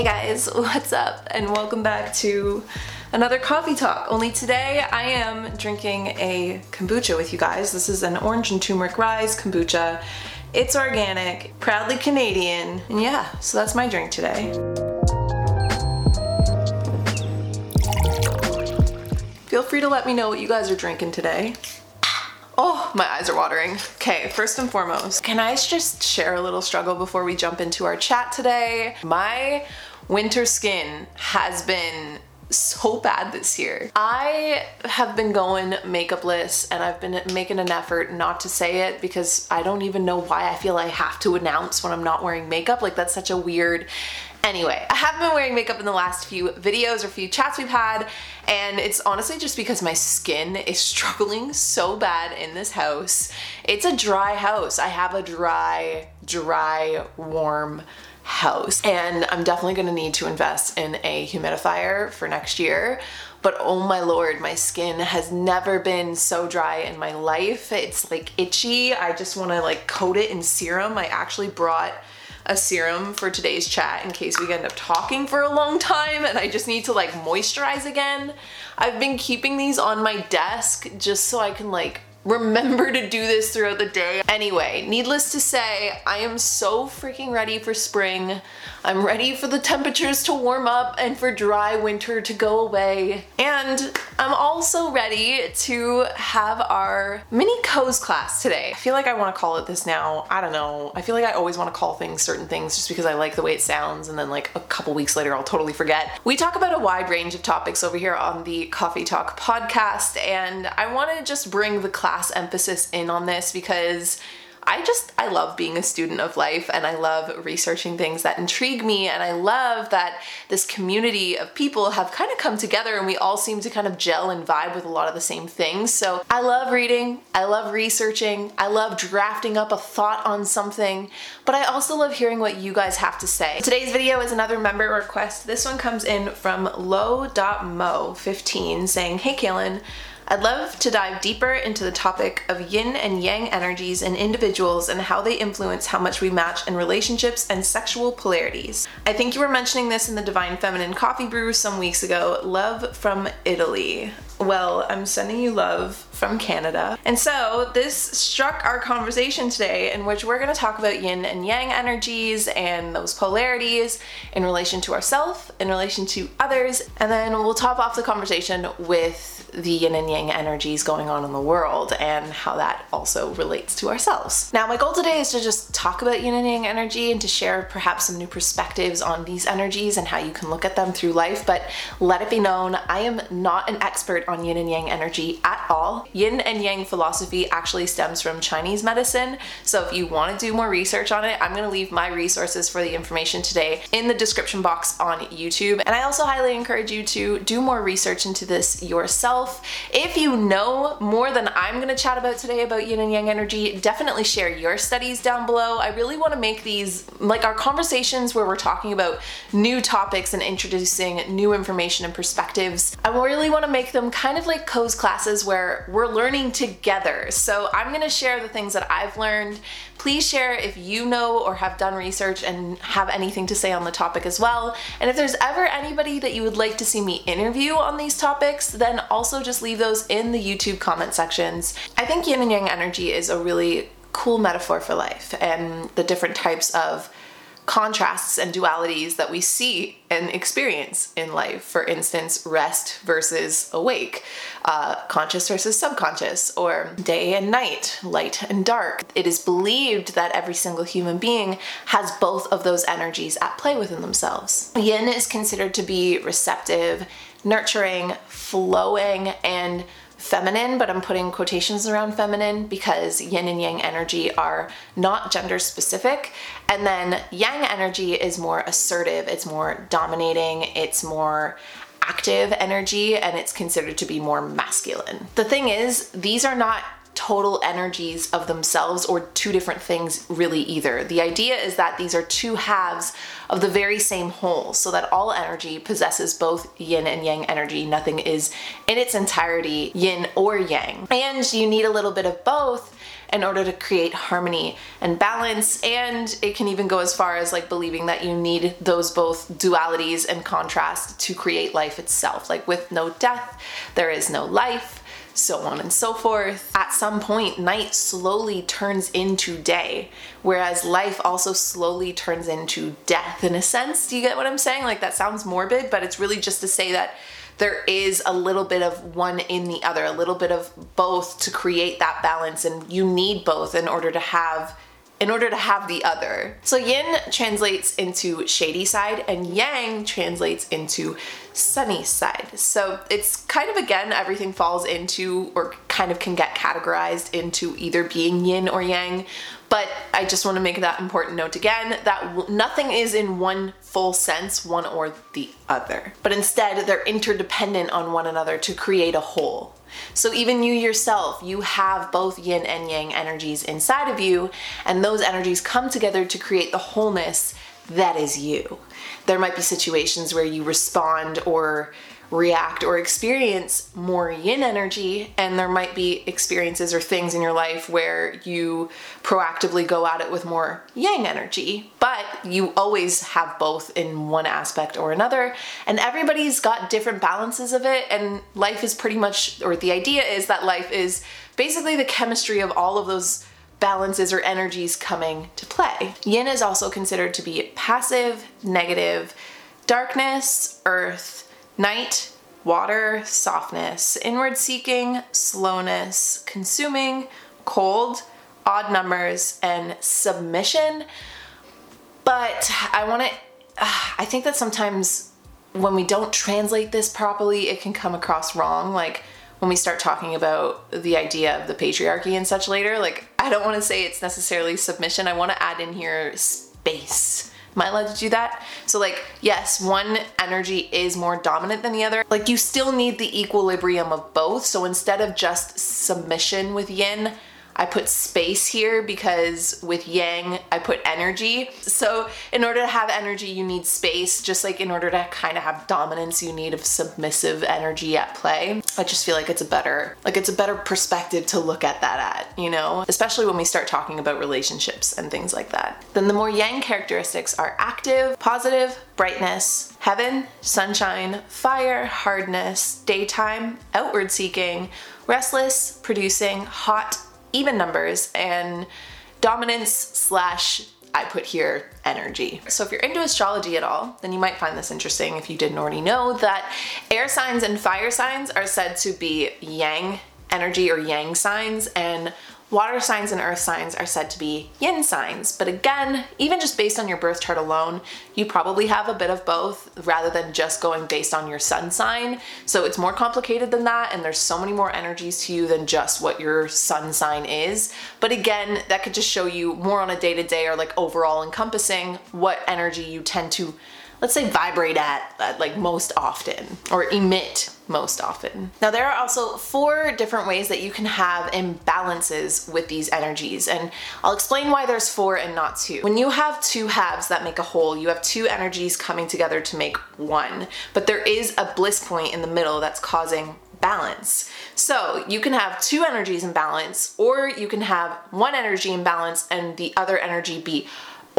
Hey guys, what's up? And welcome back to another coffee talk. Only today I am drinking a kombucha with you guys. This is an orange and turmeric rise kombucha. It's organic, proudly Canadian, and yeah, so that's my drink today. Feel free to let me know what you guys are drinking today. Oh, my eyes are watering. Okay, first and foremost, can I just share a little struggle before we jump into our chat today? My winter skin has been so bad this year. I have been going makeupless and I've been making an effort not to say it because I don't even know why I feel I have to announce when I'm not wearing makeup. Like that's such a weird Anyway, I haven't been wearing makeup in the last few videos or few chats we've had, and it's honestly just because my skin is struggling so bad in this house. It's a dry house. I have a dry, dry, warm house, and I'm definitely gonna need to invest in a humidifier for next year. But oh my lord, my skin has never been so dry in my life. It's like itchy. I just wanna like coat it in serum. I actually brought a serum for today's chat in case we end up talking for a long time and I just need to like moisturize again. I've been keeping these on my desk just so I can like remember to do this throughout the day. Anyway, needless to say, I am so freaking ready for spring. I'm ready for the temperatures to warm up and for dry winter to go away. And I'm also ready to have our mini co's class today. I feel like I want to call it this now. I don't know. I feel like I always want to call things certain things just because I like the way it sounds and then like a couple weeks later I'll totally forget. We talk about a wide range of topics over here on the Coffee Talk podcast and I want to just bring the class emphasis in on this because I just, I love being a student of life and I love researching things that intrigue me. And I love that this community of people have kind of come together and we all seem to kind of gel and vibe with a lot of the same things. So I love reading, I love researching, I love drafting up a thought on something, but I also love hearing what you guys have to say. Today's video is another member request. This one comes in from low.mo15 saying, Hey Kalyn, I'd love to dive deeper into the topic of yin and yang energies in individuals and how they influence how much we match in relationships and sexual polarities. I think you were mentioning this in the Divine Feminine Coffee Brew some weeks ago. Love from Italy. Well, I'm sending you love from Canada. And so this struck our conversation today, in which we're going to talk about yin and yang energies and those polarities in relation to ourselves, in relation to others, and then we'll top off the conversation with the yin and yang energies going on in the world and how that also relates to ourselves. Now, my goal today is to just talk about yin and yang energy and to share perhaps some new perspectives on these energies and how you can look at them through life. But let it be known, I am not an expert on yin and yang energy at all. Yin and yang philosophy actually stems from Chinese medicine. So if you want to do more research on it, I'm going to leave my resources for the information today in the description box on YouTube. And I also highly encourage you to do more research into this yourself yourself. If you know more than I'm to chat about today about yin and yang energy, definitely share your studies down below. I really want to make these like our conversations where we're talking about new topics and introducing new information and perspectives. I really want to make them kind of like Co's classes where we're learning together. So I'm to share the things that I've learned. Please share if you know or have done research and have anything to say on the topic as well. And if there's ever anybody that you would like to see me interview on these topics, then also just leave those in the YouTube comment sections. I think yin and yang energy is a really cool metaphor for life and the different types of contrasts and dualities that we see and experience in life. For instance, rest versus awake, uh, conscious versus subconscious, or day and night, light and dark. It is believed that every single human being has both of those energies at play within themselves. Yin is considered to be receptive nurturing, flowing, and feminine, but I'm putting quotations around feminine because yin and yang energy are not gender specific. And then yang energy is more assertive, it's more dominating, it's more active energy, and it's considered to be more masculine. The thing is, these are not total energies of themselves or two different things really either. The idea is that these are two halves of the very same whole, so that all energy possesses both yin and yang energy. Nothing is in its entirety yin or yang. And you need a little bit of both in order to create harmony and balance. And it can even go as far as like believing that you need those both dualities and contrast to create life itself. Like with no death, there is no life so on and so forth. At some point, night slowly turns into day, whereas life also slowly turns into death in a sense. Do you get what I'm saying? Like that sounds morbid, but it's really just to say that there is a little bit of one in the other, a little bit of both to create that balance, and you need both in order to have in order to have the other. So yin translates into shady side and yang translates into sunny side. So it's kind of again everything falls into or kind of can get categorized into either being yin or yang, but I just want to make that important note again that nothing is in one full sense, one or the other, but instead they're interdependent on one another to create a whole. So even you yourself, you have both yin and yang energies inside of you, and those energies come together to create the wholeness that is you. There might be situations where you respond or react or experience more yin energy, and there might be experiences or things in your life where you proactively go at it with more yang energy, but you always have both in one aspect or another, and everybody's got different balances of it, and life is pretty much, or the idea is that life is basically the chemistry of all of those balances or energies coming to play. Yin is also considered to be passive, negative, darkness, earth, night, water, softness, inward seeking, slowness, consuming, cold, odd numbers, and submission. But I want to, I think that sometimes when we don't translate this properly, it can come across wrong. Like, when we start talking about the idea of the patriarchy and such later, like I don't want to say it's necessarily submission. I want to add in here space. Am I allowed to do that? So like, yes, one energy is more dominant than the other. Like you still need the equilibrium of both. So instead of just submission with yin, I put space here because with yang, I put energy. So in order to have energy, you need space, just like in order to kind of have dominance, you need a submissive energy at play. I just feel like it's a better, like it's a better perspective to look at that at, you know, especially when we start talking about relationships and things like that. Then the more yang characteristics are active, positive, brightness, heaven, sunshine, fire, hardness, daytime, outward seeking, restless, producing, hot, even numbers and dominance slash I put here energy. So if you're into astrology at all, then you might find this interesting if you didn't already know that air signs and fire signs are said to be yang energy or yang signs and Water signs and earth signs are said to be yin signs, but again, even just based on your birth chart alone, you probably have a bit of both rather than just going based on your sun sign. So it's more complicated than that, and there's so many more energies to you than just what your sun sign is. But again, that could just show you more on a day to day or like overall encompassing what energy you tend to let's say vibrate at, at like most often or emit most often. Now there are also four different ways that you can have imbalances with these energies and I'll explain why there's four and not two. When you have two halves that make a whole, you have two energies coming together to make one, but there is a bliss point in the middle that's causing balance. So you can have two energies in balance or you can have one energy in balance and the other energy be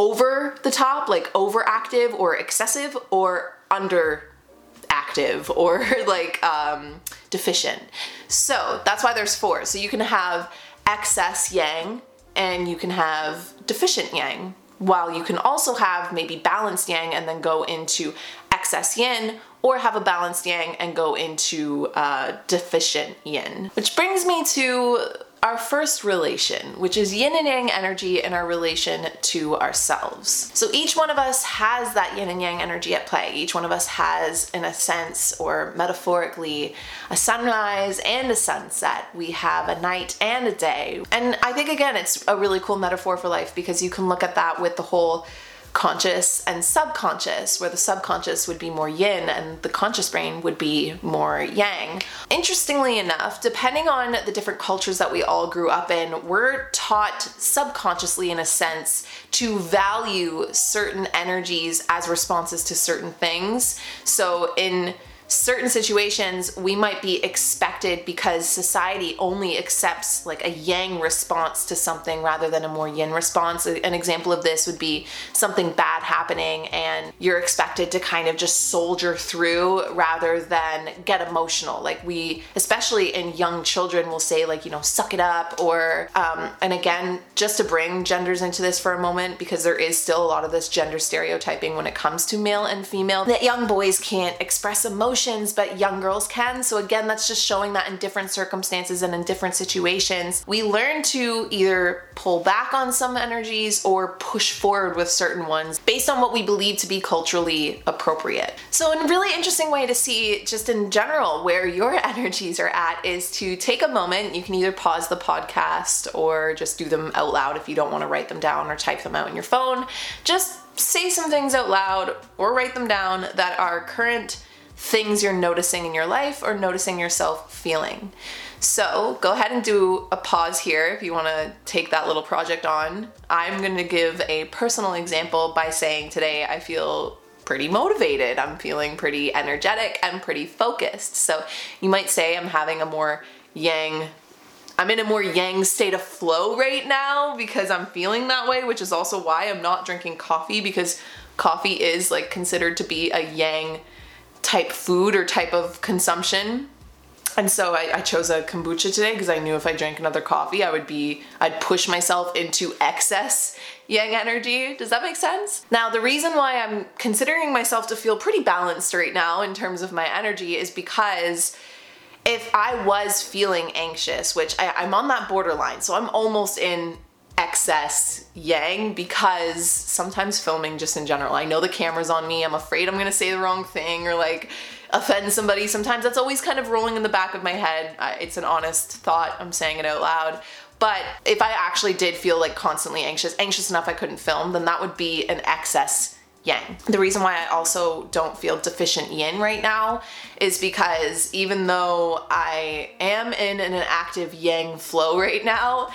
over the top, like overactive or excessive, or underactive or like um, deficient. So that's why there's four. So you can have excess yang and you can have deficient yang, while you can also have maybe balanced yang and then go into excess yin or have a balanced yang and go into uh, deficient yin. Which brings me to our first relation, which is yin and yang energy in our relation to ourselves. So each one of us has that yin and yang energy at play. Each one of us has, in a sense or metaphorically, a sunrise and a sunset. We have a night and a day. And I think, again, it's a really cool metaphor for life because you can look at that with the whole conscious and subconscious, where the subconscious would be more yin and the conscious brain would be more yang. Interestingly enough, depending on the different cultures that we all grew up in, we're taught subconsciously, in a sense, to value certain energies as responses to certain things. So, in certain situations we might be expected because society only accepts like a yang response to something rather than a more yin response. An example of this would be something bad happening and you're expected to kind of just soldier through rather than get emotional. Like we, especially in young children, will say like, you know, suck it up or, um, and again, just to bring genders into this for a moment because there is still a lot of this gender stereotyping when it comes to male and female that young boys can't express emotion emotions, but young girls can. So again, that's just showing that in different circumstances and in different situations, we learn to either pull back on some energies or push forward with certain ones based on what we believe to be culturally appropriate. So, a really interesting way to see, just in general, where your energies are at is to take a moment. You can either pause the podcast or just do them out loud if you don't want to write them down or type them out in your phone. Just say some things out loud or write them down that are current things you're noticing in your life or noticing yourself feeling. So go ahead and do a pause here if you want to take that little project on. I'm going to give a personal example by saying today I feel pretty motivated. I'm feeling pretty energetic and pretty focused. So you might say I'm having a more yang I'm in a more yang state of flow right now because I'm feeling that way, which is also why I'm not drinking coffee because coffee is like considered to be a yang type food or type of consumption. And so I, I chose a kombucha today because I knew if I drank another coffee, I would be, I'd push myself into excess yang energy. Does that make sense? Now, the reason why I'm considering myself to feel pretty balanced right now in terms of my energy is because if I was feeling anxious, which I, I'm on that borderline, so I'm almost in excess yang because sometimes filming just in general i know the camera's on me i'm afraid i'm gonna say the wrong thing or like offend somebody. Sometimes that's always kind of rolling in the back of my head. It's an honest thought i'm saying it out loud. But if i actually did feel like constantly anxious anxious enough i couldn't film then that would be an excess yang. The reason why I also don't feel deficient yin right now is because even though I am in an active yang flow right now,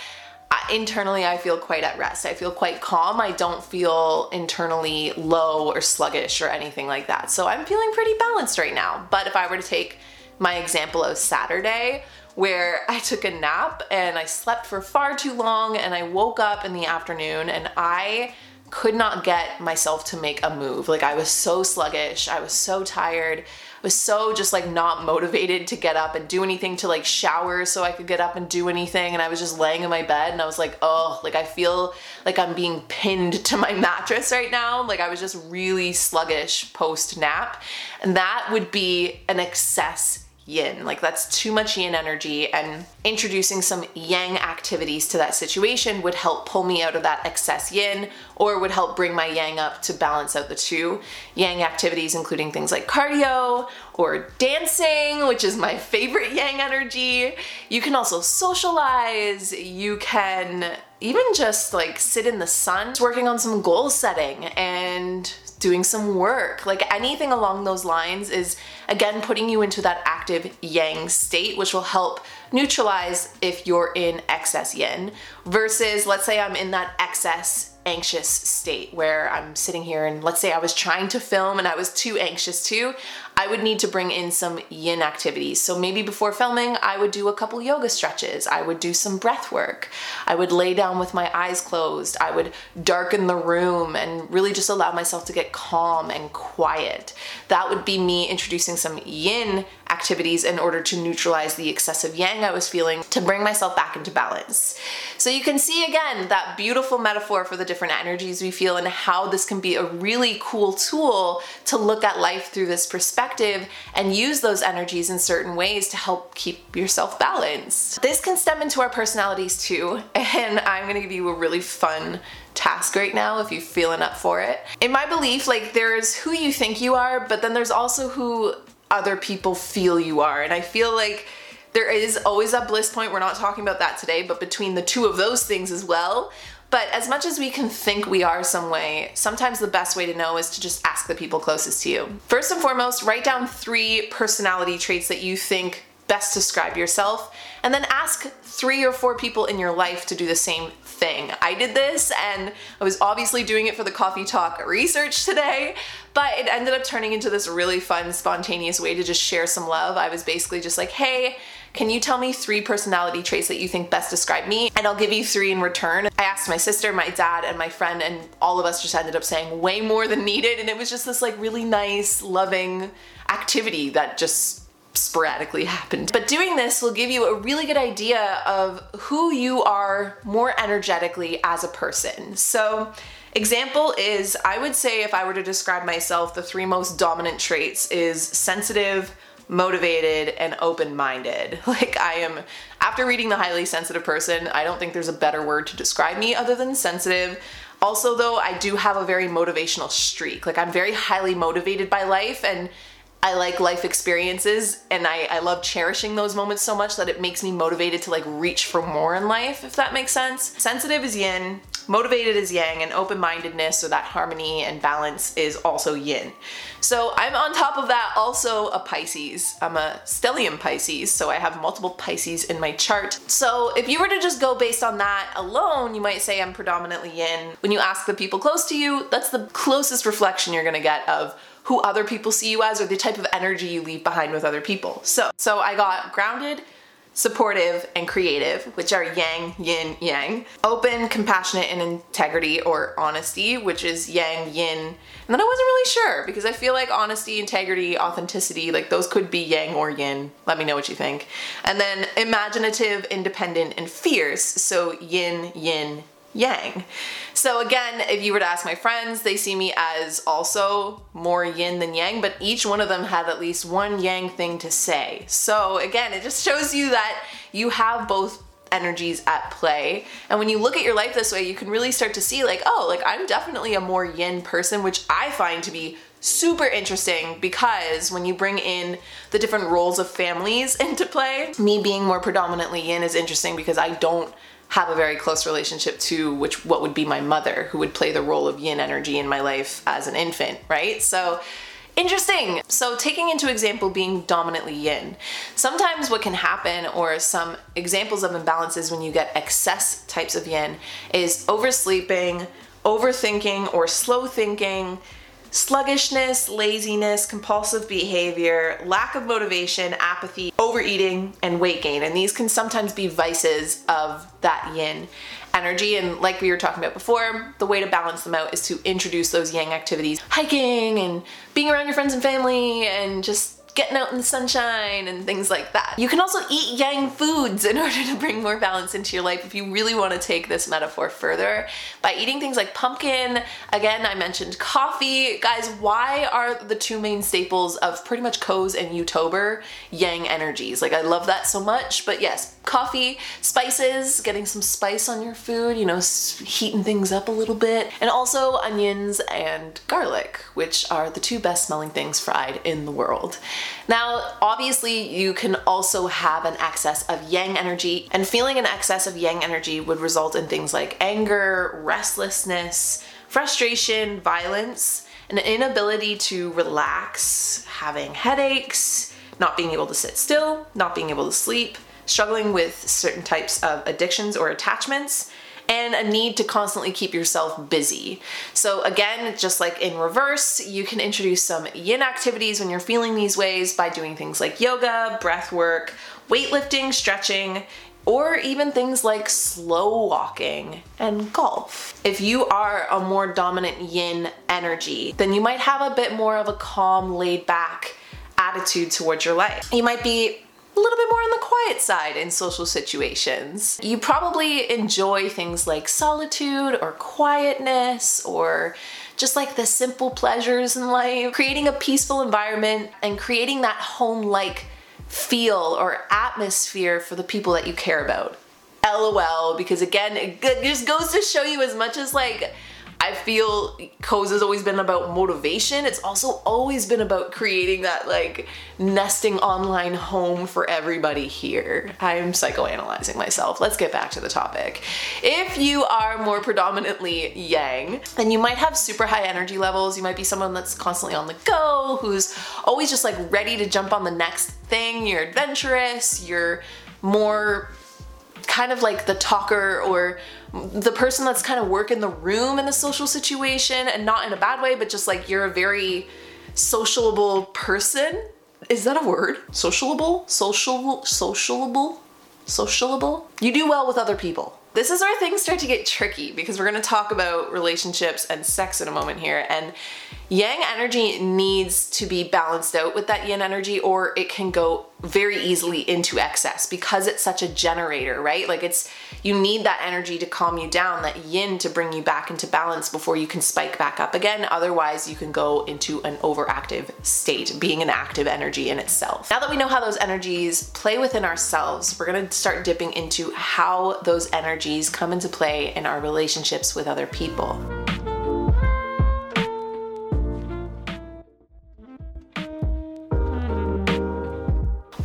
internally I feel quite at rest. I feel quite calm. I don't feel internally low or sluggish or anything like that. So I'm feeling pretty balanced right now. But if I were to take my example of Saturday, where I took a nap and I slept for far too long and I woke up in the afternoon and I could not get myself to make a move. Like I was so sluggish, I was so tired was so just like not motivated to get up and do anything to like shower so I could get up and do anything. And I was just laying in my bed and I was like, oh, like I feel like I'm being pinned to my mattress right now. Like I was just really sluggish post nap. And that would be an excess yin. Like that's too much yin energy, and introducing some yang activities to that situation would help pull me out of that excess yin or would help bring my yang up to balance out the two. Yang activities, including things like cardio or dancing, which is my favorite yang energy. You can also socialize, you can even just like sit in the sun, working on some goal setting and doing some work. Like anything along those lines is again putting you into that active yang state, which will help neutralize if you're in excess yin versus let's say I'm in that excess anxious state where I'm sitting here and let's say I was trying to film and I was too anxious to, I would need to bring in some yin activities. So maybe before filming, I would do a couple yoga stretches. I would do some breath work. I would lay down with my eyes closed. I would darken the room and really just allow myself to get calm and quiet. That would be me introducing some yin activities in order to neutralize the excessive yang I was feeling to bring myself back into balance. So you can see again that beautiful metaphor for the different energies we feel and how this can be a really cool tool to look at life through this perspective and use those energies in certain ways to help keep yourself balanced. This can stem into our personalities too, and I'm gonna give you a really fun task right now if you're feeling up for it. In my belief, like there's who you think you are, but then there's also who other people feel you are. And I feel like there is always a bliss point. We're not talking about that today, but between the two of those things as well, But as much as we can think we are some way, sometimes the best way to know is to just ask the people closest to you. First and foremost, write down three personality traits that you think best describe yourself, and then ask three or four people in your life to do the same thing. I did this and I was obviously doing it for the coffee talk research today, but it ended up turning into this really fun, spontaneous way to just share some love. I was basically just like, hey, can you tell me three personality traits that you think best describe me? And I'll give you three in return. I asked my sister, my dad, and my friend, and all of us just ended up saying way more than needed. And it was just this like really nice, loving activity that just sporadically happened. But doing this will give you a really good idea of who you are more energetically as a person. So, example is I would say if I were to describe myself, the three most dominant traits is sensitive, motivated, and open minded. Like, I am, after reading The Highly Sensitive Person, I don't think there's a better word to describe me other than sensitive. Also, though, I do have a very motivational streak. Like, I'm very highly motivated by life, and I like life experiences and I, I love cherishing those moments so much that it makes me motivated to like reach for more in life, if that makes sense. Sensitive is yin, motivated is yang, and open mindedness so that harmony and balance is also yin. So I'm on top of that also a Pisces. I'm a stellium Pisces, so I have multiple Pisces in my chart. So if you were to just go based on that alone, you might say I'm predominantly yin. When you ask the people close to you, that's the closest reflection you're gonna get of who other people see you as or the type of energy you leave behind with other people. So, so I got grounded, supportive, and creative, which are yang, yin, yang. Open, compassionate, and integrity or honesty, which is yang, yin. And then I wasn't really sure because I feel like honesty, integrity, authenticity, like those could be yang or yin. Let me know what you think. And then imaginative, independent, and fierce. So yin, yin, yang. So again, if you were to ask my friends, they see me as also more yin than yang, but each one of them had at least one yang thing to say. So again, it just shows you that you have both energies at play. And when you look at your life this way, you can really start to see like, oh, like I'm definitely a more yin person, which I find to be super interesting because when you bring in the different roles of families into play, me being more predominantly yin is interesting because I don't have a very close relationship to which what would be my mother who would play the role of yin energy in my life as an infant right? So interesting. So taking into example being dominantly yin. Sometimes what can happen or some examples of imbalances when you get excess types of yin is oversleeping overthinking or slow thinking sluggishness, laziness, compulsive behavior, lack of motivation, apathy, overeating, and weight gain. And these can sometimes be vices of that yin energy. And like we were talking about before, the way to balance them out is to introduce those yang activities, hiking and being around your friends and family and just getting out in the sunshine and things like that. You can also eat yang foods in order to bring more balance into your life if you really want to take this metaphor further by eating things like pumpkin. Again, I mentioned coffee. Guys, why are the two main staples of pretty much Co's and Youtober yang energies? Like I love that so much, but yes, coffee, spices, getting some spice on your food, you know, heating things up a little bit, and also onions and garlic, which are the two best smelling things fried in the world. Now, obviously, you can also have an excess of yang energy, and feeling an excess of yang energy would result in things like anger, restlessness, frustration, violence, an inability to relax, having headaches, not being able to sit still, not being able to sleep, struggling with certain types of addictions or attachments, and a need to constantly keep yourself busy. So, again, just like in reverse, you can introduce some yin activities when you're feeling these ways by doing things like yoga, breath work, weightlifting, stretching, or even things like slow walking and golf. If you are a more dominant yin energy, then you might have a bit more of a calm, laid back attitude towards your life. You might be a little bit more on the quiet side in social situations. You probably enjoy things like solitude or quietness or just like the simple pleasures in life, creating a peaceful environment and creating that home like feel or atmosphere for the people that you care about. LOL, because again, it just goes to show you as much as like I feel Co's has always been about motivation. It's also always been about creating that like nesting online home for everybody here. I'm psychoanalyzing myself. Let's get back to the topic. If you are more predominantly yang, then you might have super high energy levels. You might be someone that's constantly on the go, who's always just like ready to jump on the next thing. You're adventurous, you're more kind of like the talker or the person that's kind of working the room in the social situation and not in a bad way, but just like you're a very sociable person. Is that a word? Sociable? Social sociable? Sociable? You do well with other people. This is where things start to get tricky because we're going to talk about relationships and sex in a moment here. And yang energy needs to be balanced out with that yin energy, or it can go very easily into excess because it's such a generator, right? Like it's, you need that energy to calm you down, that yin to bring you back into balance before you can spike back up again. Otherwise, you can go into an overactive state, being an active energy in itself. Now that we know how those energies play within ourselves, we're gonna start dipping into how those energies come into play in our relationships with other people.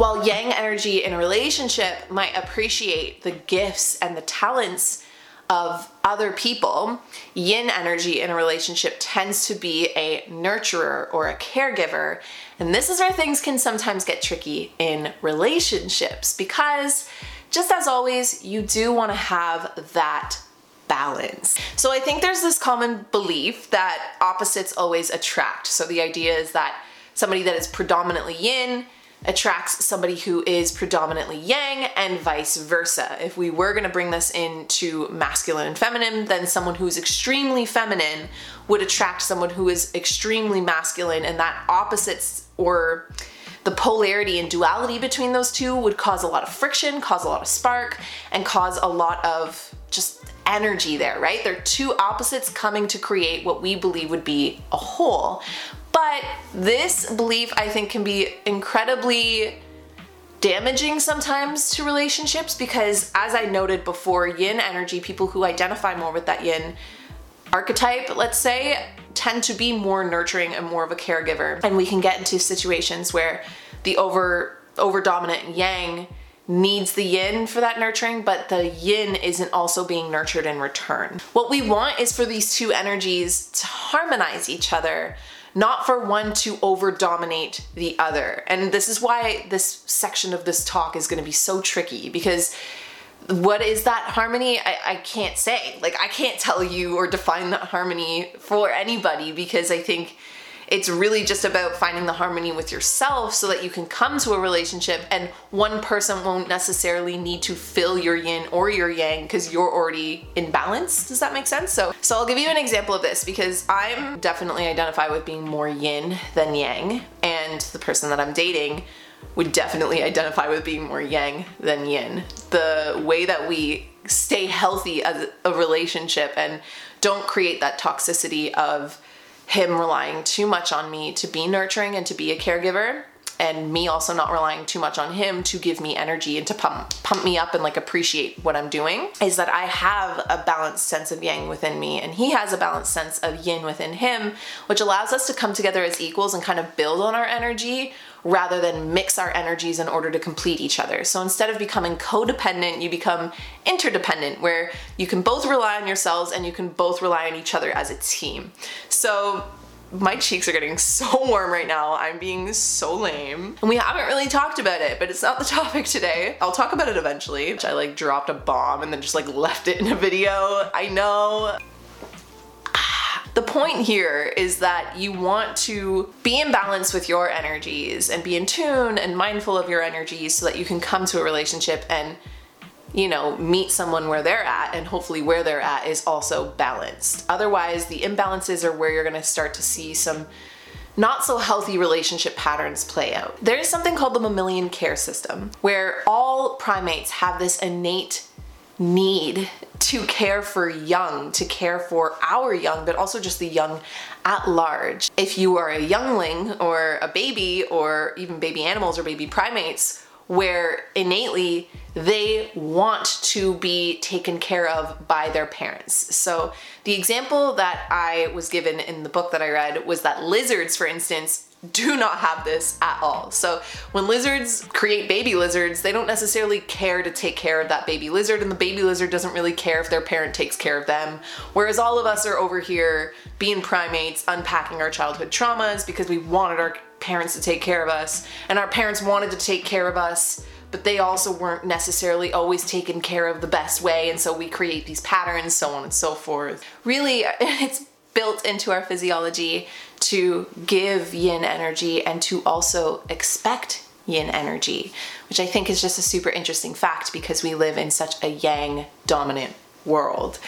While yang energy in a relationship might appreciate the gifts and the talents of other people, yin energy in a relationship tends to be a nurturer or a caregiver. And this is where things can sometimes get tricky in relationships because, just as always, you do want to have that balance. So I think there's this common belief that opposites always attract. So the idea is that somebody that is predominantly yin attracts somebody who is predominantly yang and vice versa. If we were going to bring this into masculine and feminine, then someone who is extremely feminine would attract someone who is extremely masculine and that opposites or the polarity and duality between those two would cause a lot of friction, cause a lot of spark, and cause a lot of just energy there, right? They're two opposites coming to create what we believe would be a whole. But this belief, I think, can be incredibly damaging sometimes to relationships because, as I noted before, yin energy, people who identify more with that yin archetype, let's say, tend to be more nurturing and more of a caregiver. And we can get into situations where the over over dominant yang needs the yin for that nurturing, but the yin isn't also being nurtured in return. What we want is for these two energies to harmonize each other not for one to over dominate the other. And this is why this section of this talk is going to be so tricky because what is that harmony? I, I can't say. Like, I can't tell you or define that harmony for anybody because I think it's really just about finding the harmony with yourself so that you can come to a relationship and one person won't necessarily need to fill your yin or your yang because you're already in balance. Does that make sense? So so I'll give you an example of this because I'm definitely identify with being more yin than yang and the person that I'm dating would definitely identify with being more yang than yin. The way that we stay healthy as a relationship and don't create that toxicity of him relying too much on me to be nurturing and to be a caregiver and me also not relying too much on him to give me energy and to pump pump me up and like appreciate what I'm doing is that I have a balanced sense of yang within me and he has a balanced sense of yin within him which allows us to come together as equals and kind of build on our energy rather than mix our energies in order to complete each other. So instead of becoming codependent, you become interdependent, where you can both rely on yourselves and you can both rely on each other as a team. So my cheeks are getting so warm right now. I'm being so lame. And we haven't really talked about it, but it's not the topic today. I'll talk about it eventually. which I like dropped a bomb and then just like left it in a video. I know the point here is that you want to be in balance with your energies and be in tune and mindful of your energies so that you can come to a relationship and you know, meet someone where they're at and hopefully where they're at is also balanced. Otherwise, the imbalances are where you're going to start to see some not so healthy relationship patterns play out. There is something called the mammalian care system where all primates have this innate need to care for young, to care for our young, but also just the young at large. If you are a youngling or a baby or even baby animals or baby primates, where innately they want to be taken care of by their parents. So, the example that I was given in the book that I read was that lizards, for instance, do not have this at all. So when lizards create baby lizards, they don't necessarily care to take care of that baby lizard, and the baby lizard doesn't really care if their parent takes care of them. Whereas all of us are over here being primates, unpacking our childhood traumas because we wanted our parents to take care of us, and our parents wanted to take care of us but they also weren't necessarily always taken care of the best way, and so we create these patterns, so on and so forth. Really, it's built into our physiology to give yin energy and to also expect yin energy, which I think is just a super interesting fact because we live in such a yang dominant world.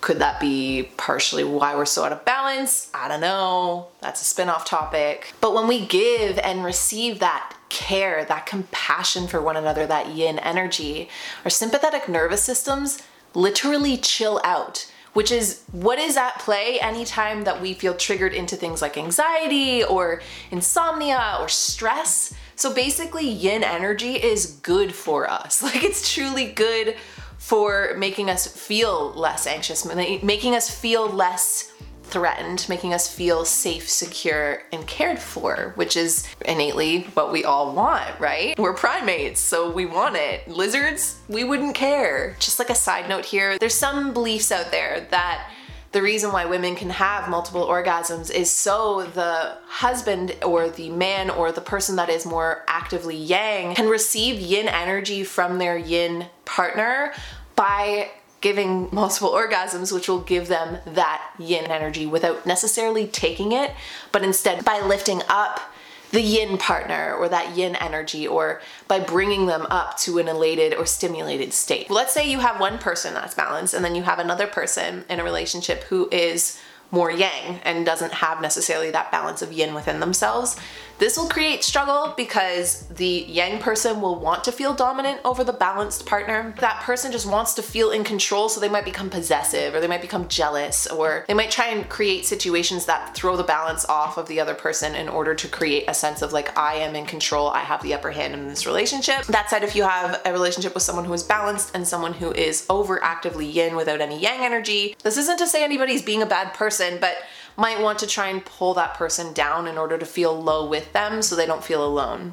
Could that be partially why we're so out of balance? I don't know. That's a spin off topic. But when we give and receive that care, that compassion for one another, that yin energy, our sympathetic nervous systems literally chill out which is what is at play anytime that we feel triggered into things like anxiety or insomnia or stress. So basically, yin energy is good for us. Like it's truly good for making us feel less anxious, making us feel less threatened, making us feel safe, secure, and cared for, which is innately what we all want, right? We're primates, so we want it. Lizards, we wouldn't care. Just like a side note here, there's some beliefs out there that the reason why women can have multiple orgasms is so the husband or the man or the person that is more actively yang can receive yin energy from their yin partner by giving multiple orgasms, which will give them that yin energy without necessarily taking it, but instead by lifting up the yin partner or that yin energy or by bringing them up to an elated or stimulated state. Let's say you have one person that's balanced and then you have another person in a relationship who is more yang and doesn't have necessarily that balance of yin within themselves. This will create struggle because the yang person will want to feel dominant over the balanced partner. That person just wants to feel in control, so they might become possessive or they might become jealous or they might try and create situations that throw the balance off of the other person in order to create a sense of like, I am in control, I have the upper hand in this relationship. That said, if you have a relationship with someone who is balanced and someone who is over actively yin without any yang energy, this isn't to say anybody's being a bad person, but might want to try and pull that person down in order to feel low with them so they don't feel alone.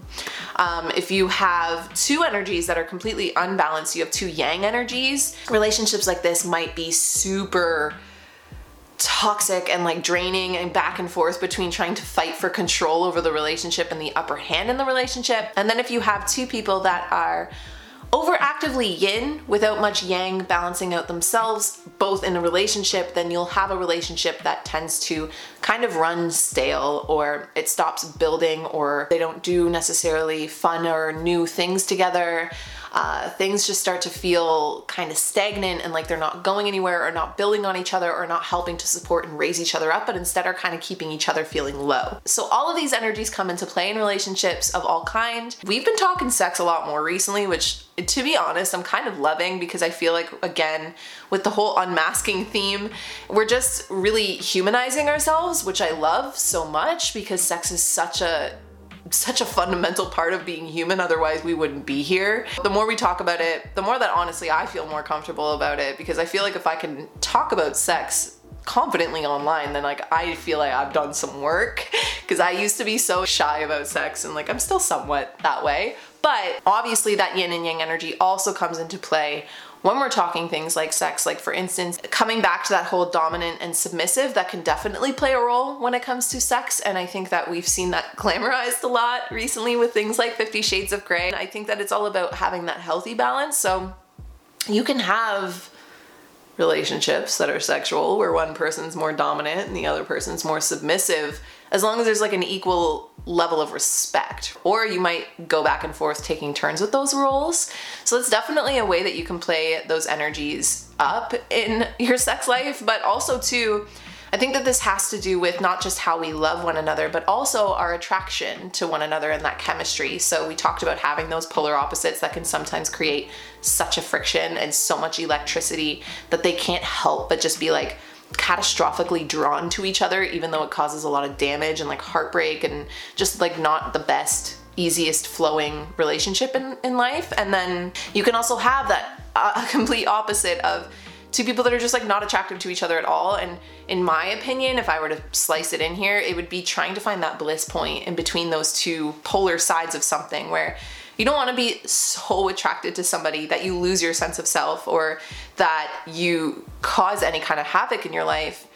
Um, if you have two energies that are completely unbalanced, you have two yang energies, relationships like this might be super toxic and like draining and back and forth between trying to fight for control over the relationship and the upper hand in the relationship. And then if you have two people that are overactively yin without much yang balancing out themselves, both in a relationship, then you'll have a relationship that tends to kind of run stale or it stops building or they don't do necessarily fun or new things together uh, things just start to feel kind of stagnant and like they're not going anywhere or not building on each other or not helping to support and raise each other up, but instead are kind of keeping each other feeling low. So all of these energies come into play in relationships of all kind. We've been talking sex a lot more recently, which to be honest, I'm kind of loving because I feel like, again, with the whole unmasking theme, we're just really humanizing ourselves, which I love so much because sex is such a such a fundamental part of being human, otherwise, we wouldn't be here. The more we talk about it, the more that honestly I feel more comfortable about it because I feel like if I can talk about sex confidently online, then like I feel like I've done some work because I used to be so shy about sex and like I'm still somewhat that way. But obviously, that yin and yang energy also comes into play when we're talking things like sex, like for instance, coming back to that whole dominant and submissive, that can definitely play a role when it comes to sex. And I think that we've seen that glamorized a lot recently with things like Fifty Shades of Grey. I think that it's all about having that healthy balance. So you can have relationships that are sexual where one person's more dominant and the other person's more submissive as long as there's like an equal level of respect. Or you might go back and forth taking turns with those roles. So it's definitely a way that you can play those energies up in your sex life, but also too I think that this has to do with not just how we love one another, but also our attraction to one another and that chemistry. So, we talked about having those polar opposites that can sometimes create such a friction and so much electricity that they can't help but just be like, catastrophically drawn to each other even though it causes a lot of damage and like heartbreak and just like not the best easiest flowing relationship in, in life. And then you can also have that uh, complete opposite of two people that are just like not attractive to each other at all. And in my opinion, if I were to slice it in here, it would be trying to find that bliss point in between those two polar sides of something where you don't want to be so attracted to somebody that you lose your sense of self or that you cause any kind of havoc in your life.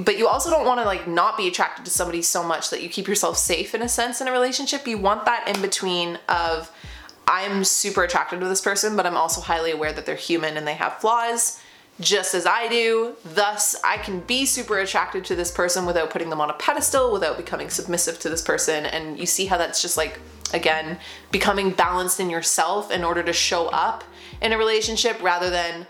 But you also don't want to like not be attracted to somebody so much that you keep yourself safe in a sense in a relationship. You want that in between of i'm super attracted to this person but i'm also highly aware that they're human and they have flaws just as I do. Thus, I can be super attracted to this person without putting them on a pedestal, without becoming submissive to this person. And you see how that's just like again, becoming balanced in yourself in order to show up in a relationship rather than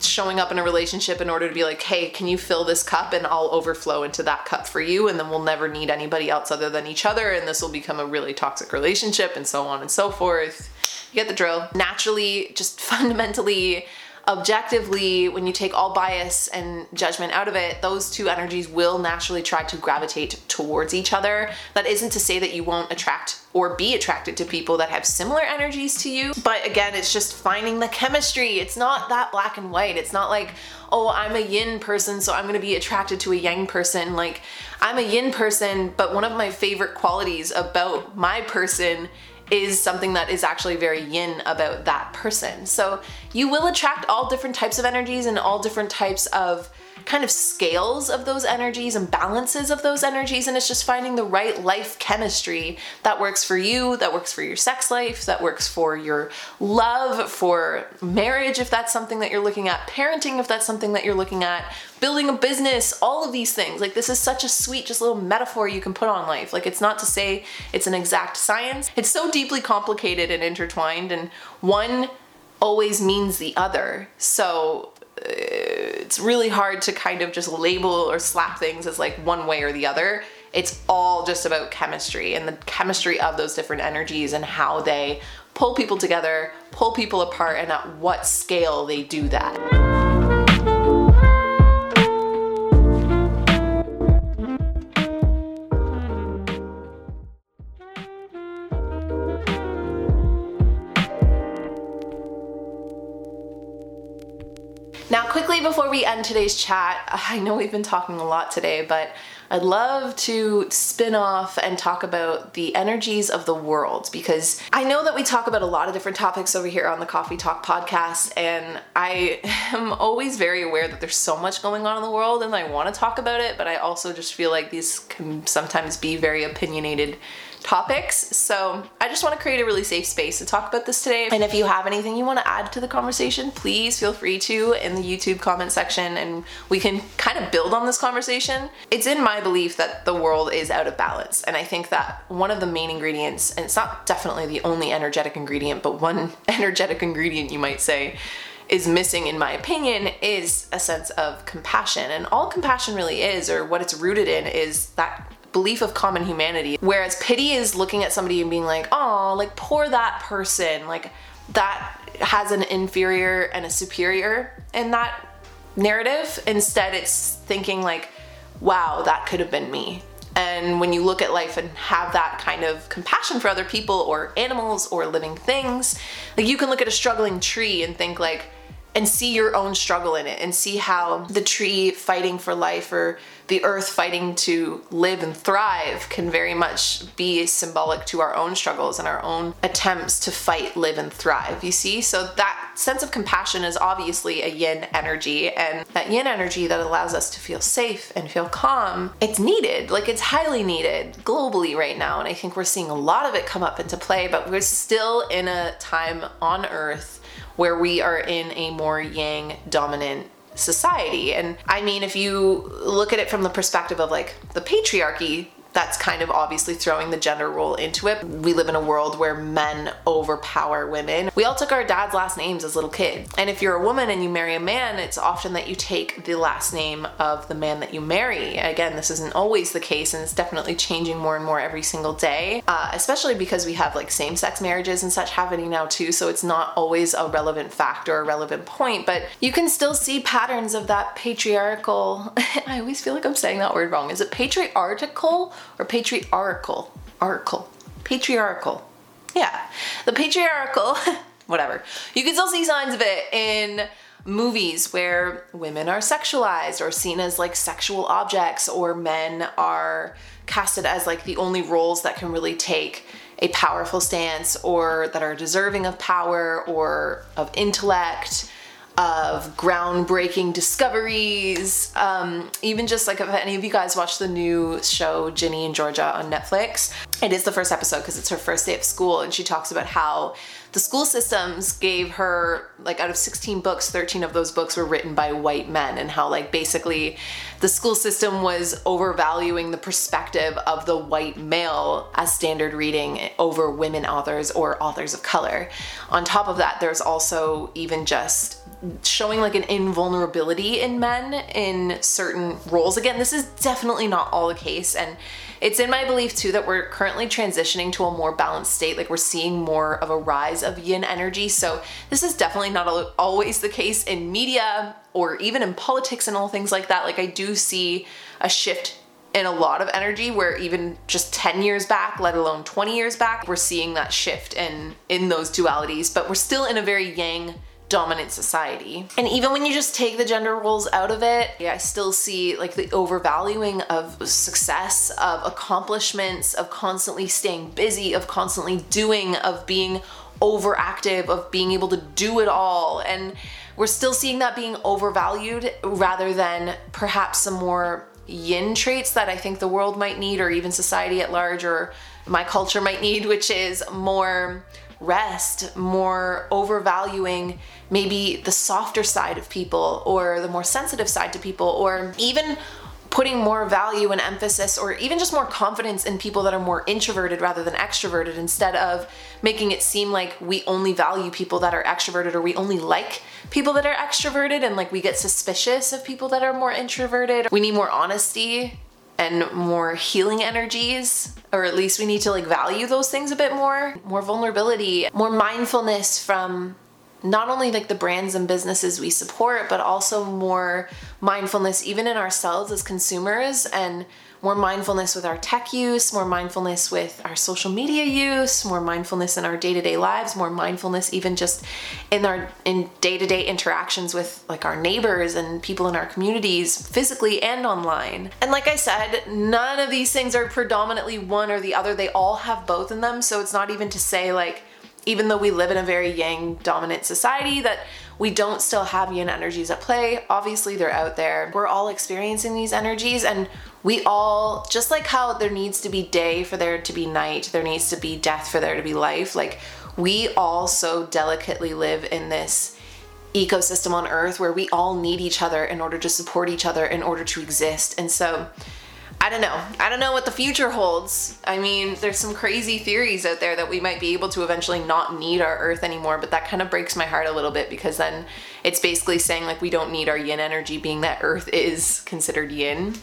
showing up in a relationship in order to be like, hey, can you fill this cup and I'll overflow into that cup for you and then we'll never need anybody else other than each other and this will become a really toxic relationship and so on and so forth. You get the drill. Naturally, just fundamentally objectively, when you take all bias and judgment out of it, those two energies will naturally try to gravitate towards each other. That isn't to say that you won't attract or be attracted to people that have similar energies to you. But again, it's just finding the chemistry. It's not that black and white. It's not like, oh, I'm a yin person, so I'm gonna be attracted to a yang person. Like, I'm a yin person, but one of my favorite qualities about my person is something that is actually very yin about that person. So you will attract all different types of energies and all different types of kind of scales of those energies and balances of those energies and it's just finding the right life chemistry that works for you, that works for your sex life, that works for your love, for marriage if that's something that you're looking at, parenting if that's something that you're looking at, building a business, all of these things. Like this is such a sweet just little metaphor you can put on life. Like it's not to say it's an exact science. It's so deeply complicated and intertwined and one always means the other. So Uh, it's really hard to kind of just label or slap things as like one way or the other. It's all just about chemistry and the chemistry of those different energies and how they pull people together, pull people apart, and at what scale they do that. Now, quickly before we end today's chat, I know we've been talking a lot today, but I'd love to spin off and talk about the energies of the world because I know that we talk about a lot of different topics over here on the Coffee Talk podcast, and I am always very aware that there's so much going on in the world and I want to talk about it, but I also just feel like these can sometimes be very opinionated topics. So I just want to create a really safe space to talk about this today. And if you have anything you want to add to the conversation, please feel free to in the YouTube comment section and we can kind of build on this conversation. It's in my belief that the world is out of balance. And I think that one of the main ingredients, and it's not definitely the only energetic ingredient, but one energetic ingredient you might say, is missing, in my opinion, is a sense of compassion. And all compassion really is, or what it's rooted in, is that belief of common humanity. Whereas pity is looking at somebody and being like, oh, like poor that person, like that has an inferior and a superior in that narrative. Instead, it's thinking like, wow, that could have been me. And when you look at life and have that kind of compassion for other people or animals or living things, like you can look at a struggling tree and think like, and see your own struggle in it and see how the tree fighting for life or the earth fighting to live and thrive can very much be symbolic to our own struggles and our own attempts to fight, live, and thrive. You see? So that sense of compassion is obviously a yin energy, and that yin energy that allows us to feel safe and feel calm, it's needed. Like it's highly needed globally right now. And I think we're seeing a lot of it come up into play, but we're still in a time on earth where we are in a more yang dominant society. And I mean, if you look at it from the perspective of like the patriarchy, that's kind of obviously throwing the gender role into it. We live in a world where men overpower women. We all took our dad's last names as little kids. And if you're a woman and you marry a man, it's often that you take the last name of the man that you marry. Again, this isn't always the case and it's definitely changing more and more every single day, uh, especially because we have like same sex marriages and such happening now too. So it's not always a relevant fact or a relevant point, but you can still see patterns of that patriarchal. I always feel like I'm saying that word wrong. Is it patriarchal? Or patriarchal, article, patriarchal. Yeah, the patriarchal, whatever. You can still see signs of it in movies where women are sexualized or seen as like sexual objects or men are casted as like the only roles that can really take a powerful stance or that are deserving of power or of intellect of groundbreaking discoveries. Um, even just like if any of you guys watch the new show Ginny and Georgia on Netflix, it is the first episode because it's her first day of school, and she talks about how the school systems gave her like out of 16 books 13 of those books were written by white men and how like basically the school system was overvaluing the perspective of the white male as standard reading over women authors or authors of color on top of that there's also even just showing like an invulnerability in men in certain roles again this is definitely not all the case and it's in my belief too that we're currently transitioning to a more balanced state. Like we're seeing more of a rise of yin energy. So this is definitely not always the case in media or even in politics and all things like that. Like I do see a shift in a lot of energy where even just 10 years back let alone 20 years back we're seeing that shift in in those dualities but we're still in a very yang dominant society. And even when you just take the gender roles out of it, yeah, I still see like the overvaluing of success, of accomplishments, of constantly staying busy, of constantly doing, of being overactive, of being able to do it all. And we're still seeing that being overvalued rather than perhaps some more yin traits that I think the world might need, or even society at large, or my culture might need, which is more rest, more overvaluing maybe the softer side of people or the more sensitive side to people, or even putting more value and emphasis or even just more confidence in people that are more introverted rather than extroverted instead of making it seem like we only value people that are extroverted or we only like people that are extroverted and like we get suspicious of people that are more introverted. We need more honesty and more healing energies or at least we need to like value those things a bit more more vulnerability more mindfulness from not only like the brands and businesses we support but also more mindfulness even in ourselves as consumers and more mindfulness with our tech use, more mindfulness with our social media use, more mindfulness in our day-to-day lives, more mindfulness even just in our in day-to-day interactions with like our neighbors and people in our communities, physically and online. And like I said, none of these things are predominantly one or the other. They all have both in them, so it's not even to say like even though we live in a very yang dominant society that we don't still have yin energies at play. Obviously, they're out there. We're all experiencing these energies, and we all, just like how there needs to be day for there to be night, there needs to be death for there to be life, like we all so delicately live in this ecosystem on earth where we all need each other in order to support each other in order to exist. And so, I don't know. I don't know what the future holds. I mean, there's some crazy theories out there that we might be able to eventually not need our earth anymore, but that kind of breaks my heart a little bit because then it's basically saying like we don't need our yin energy being that earth is considered yin.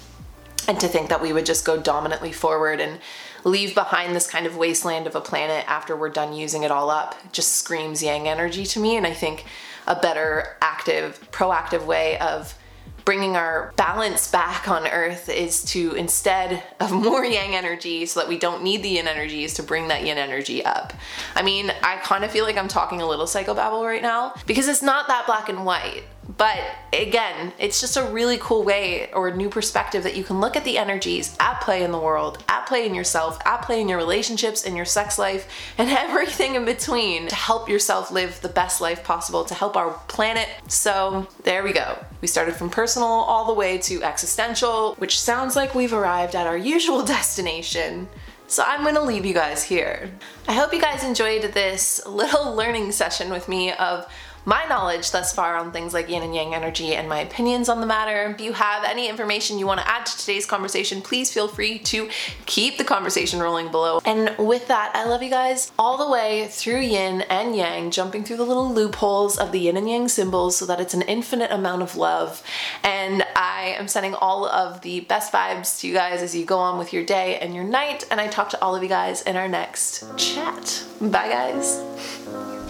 And to think that we would just go dominantly forward and leave behind this kind of wasteland of a planet after we're done using it all up just screams yang energy to me. And I think a better, active, proactive way of bringing our balance back on earth is to instead of more yang energy so that we don't need the yin energy is to bring that yin energy up. I mean, I kind of feel like I'm talking a little psychobabble right now because it's not that black and white. But again, it's just a really cool way or a new perspective that you can look at the energies at play in the world, at play in yourself, at play in your relationships, in your sex life, and everything in between to help yourself live the best life possible, to help our planet. So there we go. We started from personal all the way to existential, which sounds like we've arrived at our usual destination. So I'm gonna leave you guys here. I hope you guys enjoyed this little learning session with me of my knowledge thus far on things like yin and yang energy and my opinions on the matter. If you have any information you want to add to today's conversation, please feel free to keep the conversation rolling below. And with that, I love you guys all the way through yin and yang, jumping through the little loopholes of the yin and yang symbols so that it's an infinite amount of love. And I am sending all of the best vibes to you guys as you go on with your day and your night. And I talk to all of you guys in our next chat. Bye, guys.